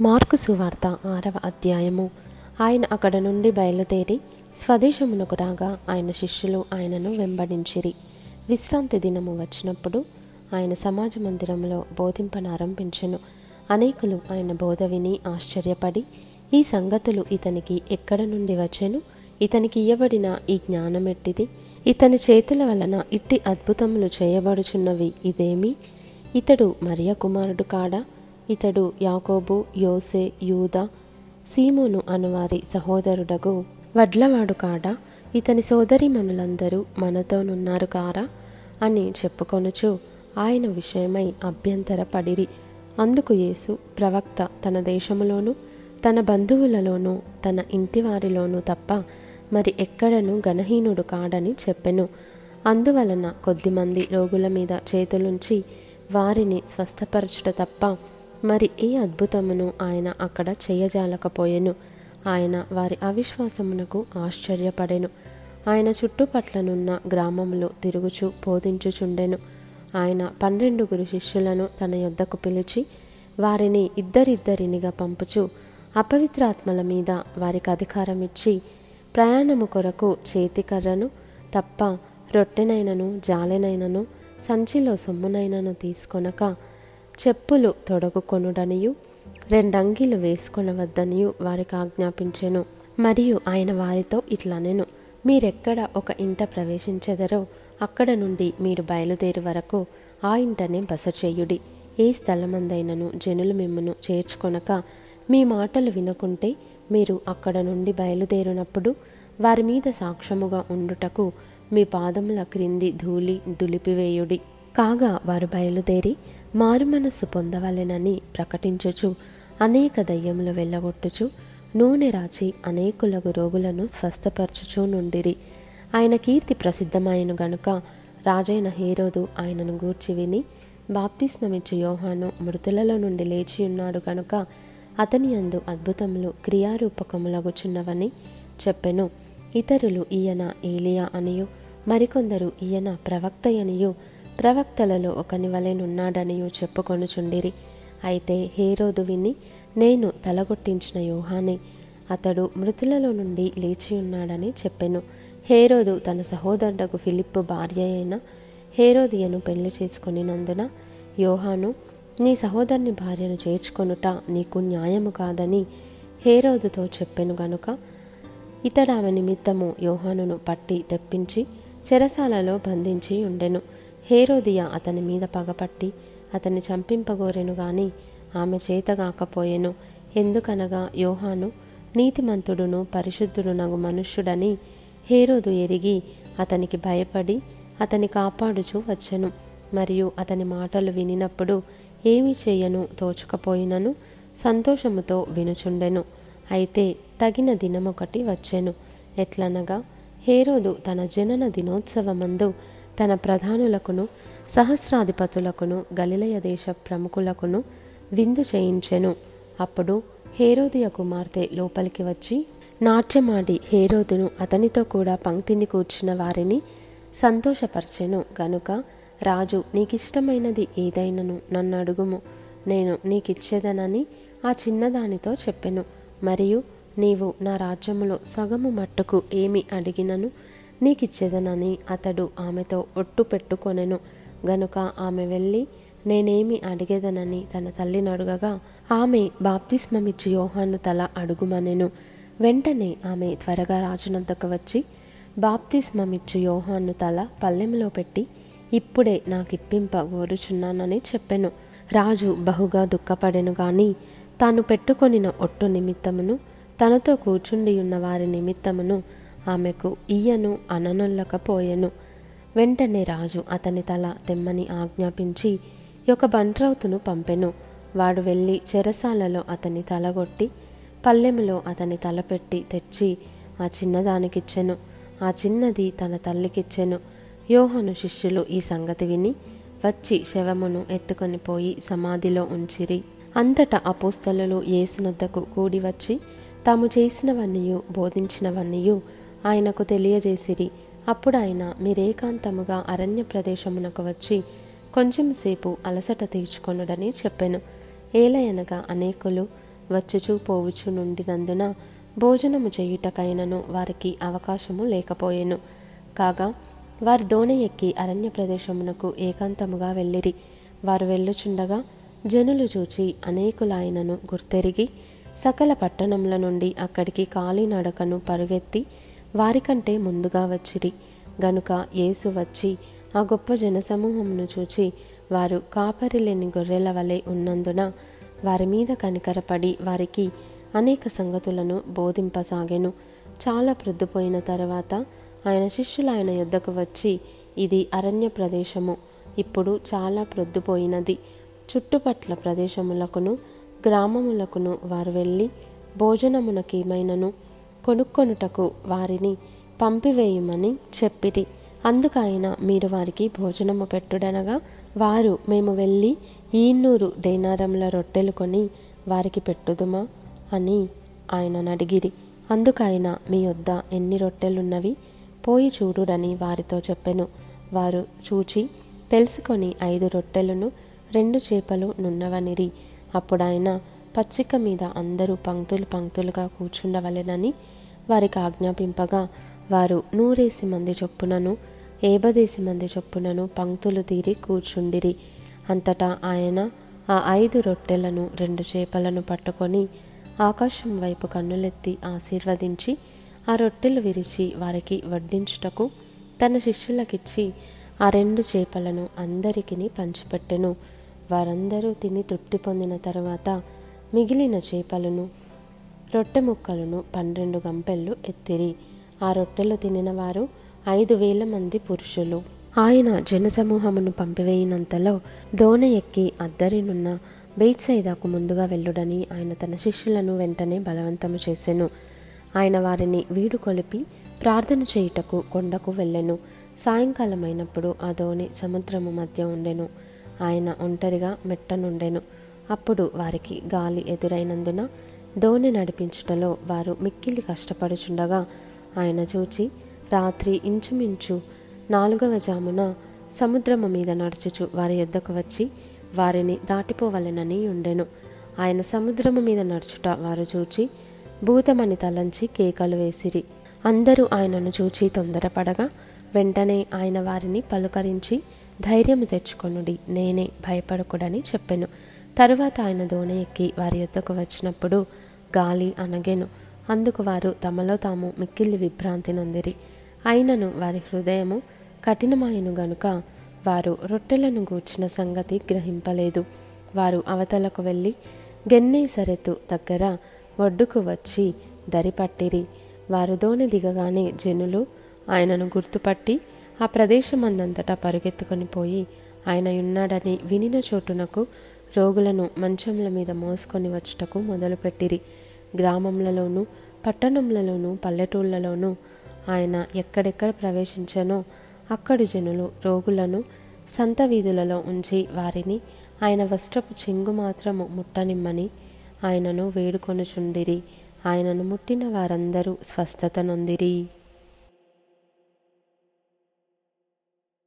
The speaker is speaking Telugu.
మార్కు సువార్త ఆరవ అధ్యాయము. ఆయన అక్కడ నుండి బయలుదేరి స్వదేశమునకు రాగా ఆయన శిష్యులు ఆయనను వెంబడించిరి. విశ్రాంతి దినము వచ్చినప్పుడు ఆయన సమాజ మందిరంలో బోధింపనారంభించెను. అనేకులు ఆయన బోధ విని ఆశ్చర్యపడి ఈ సంగతులు ఇతనికి ఎక్కడ నుండి వచ్చెను? ఇతనికి ఇయ్యబడిన ఈ జ్ఞానమెట్టిది. ఇతని చేతుల వలన ఇట్టి అద్భుతములు చేయబడుచున్నవి ఇదేమి? ఇతడు మరియ కుమారుడు కాడా? ఇతడు యాకోబు యోసే యూద సీమోను అనువారి సహోదరుడగు వడ్లవాడు కాడా? ఇతని సోదరిమణులందరూ మనతోనున్నారు కారా? అని చెప్పుకొనుచు ఆయన విషయమై అభ్యంతరపడిరి. అందుకు యేసు ప్రవక్త తన దేశములోనూ తన బంధువులలోనూ తన ఇంటివారిలోనూ తప్ప మరి ఎక్కడను గణహీనుడు కాడని చెప్పెను. అందువలన కొద్దిమంది రోగుల మీద చేతులుంచి వారిని స్వస్థపరచుట తప్ప మరి ఏ అద్భుతమును ఆయన అక్కడ చేయజాలకపోయెను? ఆయన వారి అవిశ్వాసమునకు ఆశ్చర్యపడెను. ఆయన చుట్టుపట్లనున్న గ్రామంలో తిరుగుచు బోధించుచుండెను. ఆయన పన్నెండుగురు శిష్యులను తన యొద్దకు పిలిచి వారిని ఇద్దరిద్దరినిగా పంపుచు అపవిత్రాత్మల మీద వారికి అధికారం ఇచ్చి ప్రయాణము కొరకు చేతికర్రను తప్ప రొట్టెనైనను జాలెనైనను సంచిలో సొమ్మునైనను తీసుకొనక చెప్పులు తొడగుకొనుడనియు రెండంగిలు వేసుకొనవద్దనియు వారికి ఆజ్ఞాపించెను. మరియు ఆయన వారితో ఇట్లనెను మీరెక్కడ ఒక ఇంట ప్రవేశించెదరో అక్కడ నుండి మీరు బయలుదేరే వరకు ఆ ఇంటనే బస చేయుడి ఏ స్థలమందైనను జనులు మిమ్మను చేర్చుకొనక మీ మాటలు వినకుంటే మీరు అక్కడ నుండి బయలుదేరినప్పుడు వారి మీద సాక్ష్యముగా ఉండుటకు మీ పాదముల క్రింది ధూళి దులిపివేయుడి. కాగా వారు బయలుదేరి మారుమనస్సు పొందవలెనని ప్రకటించుచు అనేక దయ్యములు వెళ్ళగొట్టుచు నూనె రాచి అనేకులకు రోగులను స్వస్థపరచుచూ నుండిరి. ఆయన కీర్తి ప్రసిద్ధమైన గనుక రాజైన హేరోదు ఆయనను గూర్చి విని బాప్తిస్మమిచ్చు యోహాను మృతులలో నుండి లేచి ఉన్నాడు గనుక అతని అందు అద్భుతములు క్రియారూపకములగుచున్నవని చెప్పెను. ఇతరులు ఈయన ఏలియా అనియు మరికొందరు ఈయన ప్రవక్త అనియు ప్రవక్తలలో ఒకని వలెనున్నాడనియు చెప్పుకొనుచుండిరి. అయితే హేరోదు విని నేను తలగొట్టించిన యోహాని అతడు మృతులలో నుండి లేచి ఉన్నాడని చెప్పెను. హేరోదు తన సహోదరుడకు ఫిలిప్పు భార్య అయిన హేరోదియను పెళ్ళి చేసుకొనినందున యోహాను నీ సహోదరుని భార్యను చేర్చుకొనుట నీకు న్యాయము కాదని హేరోదుతో చెప్పెను గనుక ఇతడు నిమిత్తము యోహానును పట్టి తెప్పించి చెరసాలలో బంధించి ఉండెను. హేరోదియ అతని మీద పగపట్టి అతన్ని చంపింపగోరెను గాని ఆమె చేతగాకపోయెను ఎందుకనగా యోహాను నీతిమంతుడును పరిశుద్ధుడునగు మనుష్యుడని హేరోదు ఎరిగి అతనికి భయపడి అతని కాపాడుచూ వచ్చెను. మరియు అతని మాటలు వినినప్పుడు ఏమి చేయను తోచుకపోయినను సంతోషముతో వినుచుండెను. అయితే తగిన దినమొకటి వచ్చెను. ఎట్లనగా హేరోదు తన జనన దినోత్సవమందు తన ప్రధానులకును సహస్రాధిపతులకును గలిలయ దేశ ప్రముఖులకును విందు చేయించెను. అప్పుడు హేరోదియ కుమార్తె లోపలికి వచ్చి నాట్యమాడి హేరోదును అతనితో కూడా పంక్తిని కూర్చున్న వారిని సంతోషపరచెను. గనుక రాజు నీకిష్టమైనది ఏదైనను నన్ను అడుగుము. నేను నీకిచ్చేదనని ఆ చిన్నదానితో చెప్పెను. మరియు నీవు నా రాజ్యములో సగము మట్టుకు ఏమి అడిగినను నీకిచ్చేదనని అతడు ఆమెతో ఒట్టు పెట్టుకొనెను. గనుక ఆమె వెళ్ళి నేనేమి అడిగేదనని తన తల్లిని అడుగగా ఆమె బాప్తిస్మమిచ్చి యోహాను తల అడుగుమనెను. వెంటనే ఆమె త్వరగా రాజునంతకు వచ్చి బాప్తిస్మమిచ్చు యోహాను తల పల్లెంలో పెట్టి ఇప్పుడే నాకిప్పింప గోరుచున్నానని చెప్పెను. రాజు బహుగా దుఃఖపడెను గాని తాను పెట్టుకొనిన ఒట్టు నిమిత్తమును తనతో కూర్చుండి ఉన్న వారి నిమిత్తమును ఆమెకు ఈయను అననొల్లకపోయెను. వెంటనే రాజు అతని తల తెమ్మని ఆజ్ఞాపించి ఒక బంట్రౌతును పంపెను. వాడు వెళ్ళి చెరసాలలో అతని తలగొట్టి పల్లెములో అతని తలపెట్టి తెచ్చి ఆ చిన్నదానికిచ్చెను. ఆ చిన్నది తన తల్లికిచ్చెను. యోహను శిష్యులు ఈ సంగతి విని వచ్చి శవమును ఎత్తుకొని పోయి సమాధిలో ఉంచిరి. అంతటా అపోస్తలు యేసునొద్దకు కూడి వచ్చి తాము చేసినవన్నీయు బోధించినవన్నీయు ఆయనకు తెలియజేసిరి. అప్పుడు ఆయన మీరేకాంతముగా అరణ్య ప్రదేశమునకు వచ్చి కొంచెంసేపు అలసట తీర్చుకొనుడని చెప్పెను. ఏలయనగా అనేకులు వచ్చుచూ పోవుచు నుండినందున భోజనము చేయుటకైనను వారికి అవకాశము లేకపోయెను. కాగా వారు దోణి ఎక్కి అరణ్య ప్రదేశమునకు ఏకాంతముగా వెళ్ళిరి. వారు వెళ్ళుచుండగా జనులు చూచి అనేకులాయనను గుర్తెరిగి సకల పట్టణముల నుండి అక్కడికి కాలినడకను పరుగెత్తి వారికంటే ముందుగా వచ్చిరి. గనుక యేసు వచ్చి ఆ గొప్ప జనసమూహమును చూచి వారు కాపరి లేని గొర్రెల వలె ఉన్నందున వారి మీద కనికరపడి వారికి అనేక సంగతులను బోధింపసాగెను. చాలా ప్రొద్దుపోయిన తర్వాత ఆయన శిష్యులు ఆయన యొద్దకు వచ్చి ఇది అరణ్య ప్రదేశము. ఇప్పుడు చాలా ప్రొద్దుపోయినది. చుట్టుపట్ల ప్రదేశములకును గ్రామములకును వారు వెళ్ళి భోజనమునకేమైనను? కొనుక్కొనుటకు వారిని పంపివేయమని చెప్పిరి. అందుకైన మీరు వారికి భోజనము పెట్టుడనగా వారు మేము వెళ్ళి ఈన్నూరు దేనారముల రొట్టెలు కొని వారికి పెట్టుదుమా అని ఆయనను అడిగిరి అందుకైన మీ వద్ద ఎన్ని రొట్టెలున్నవి పోయి చూడుడని వారితో చెప్పెను. వారు చూచి తెలుసుకొని ఐదు రొట్టెలను రెండు చేపలు నున్నవనిరి. అప్పుడాయన పచ్చిక మీద అందరూ పంక్తులు పంక్తులుగా కూర్చుండవలెనని వారికి ఆజ్ఞాపింపగా వారు నూరేసి మంది చొప్పునను ఏబదేసి మంది చొప్పునను పంక్తులు తీరి కూర్చుండిరి. అంతటా ఆయన ఆ ఐదు రొట్టెలను రెండు చేపలను పట్టుకొని ఆకాశం వైపు కన్నులెత్తి ఆశీర్వదించి ఆ రొట్టెలు విరిచి వారికి వడ్డించుటకు తన శిష్యులకిచ్చి ఆ రెండు చేపలను అందరికీ పంచిపెట్టెను. వారందరూ తిని తృప్తి పొందిన తర్వాత మిగిలిన చేపలను రొట్టె ముక్కలను పన్నెండు గంపెళ్ళు ఎత్తిరి. ఆ రొట్టెలు తినిన వారు ఐదు వేల మంది పురుషులు. ఆయన జనసమూహమును పంపివేయినంతలో దోణ ఎక్కి అద్దరినున్న బెయిత్సైదాకు ముందుగా వెళ్ళుడని ఆయన తన శిష్యులను వెంటనే బలవంతము చేసెను. ఆయన వారిని వీడు కొలిపి ప్రార్థన చేయుటకు కొండకు వెళ్ళెను. సాయంకాలం అయినప్పుడు ఆ దోణి సముద్రము మధ్య ఉండెను. ఆయన ఒంటరిగా మెట్టనుండెను అప్పుడు వారికి గాలి ఎదురైనందున దోణి నడిపించుటలో వారు మిక్కిలి కష్టపడుచుండగా ఆయన చూచి రాత్రి ఇంచుమించు నాలుగవ జామున సముద్రము మీద నడుచుచు వారి యొద్దకు వచ్చి వారిని దాటిపోవలెనని ఉండెను. ఆయన సముద్రము మీద నడుచుట వారు చూచి భూతమని తలంచి కేకలు వేసిరి. అందరూ ఆయనను చూచి తొందరపడగా వెంటనే ఆయన వారిని పలుకరించి ధైర్యము తెచ్చుకొనుడి. నేనే భయపడకుడని చెప్పెను. తరువాత ఆయన దోణ ఎక్కి వారి యొద్దకు వచ్చినప్పుడు గాలి అనగెను. అందుకు వారు తమలో తాము మిక్కిలి విభ్రాంతి నొందిరి. అయినను వారి హృదయము కఠినమాయను గనుక వారు రొట్టెలను గూర్చిన సంగతి గ్రహింపలేదు. వారు అవతలకు వెళ్ళి గెన్నేసరెతు దగ్గర ఒడ్డుకు వచ్చి దరిపట్టిరి వారు దోణి దిగగానే జనులు ఆయనను గుర్తుపట్టి ఆ ప్రదేశమందంతటా పరుగెత్తుకొని పోయి ఆయన ఉన్నాడని వినిన చోటునకు రోగులను మంచంల మీద మోసుకొని వచ్చుటకు మొదలుపెట్టిరి. గ్రామములలోనూ పట్టణములలోనూ పల్లెటూళ్ళలోనూ ఆయన ఎక్కడెక్కడ ప్రవేశించానో అక్కడి జనులు రోగులను సంత వీధులలో ఉంచి వారిని ఆయన వస్త్రపు చెంగు మాత్రము ముట్టనిమ్మని ఆయనను వేడుకొనుచుండిరి. ఆయనను ముట్టిన వారందరూ స్వస్థత నొందిరి.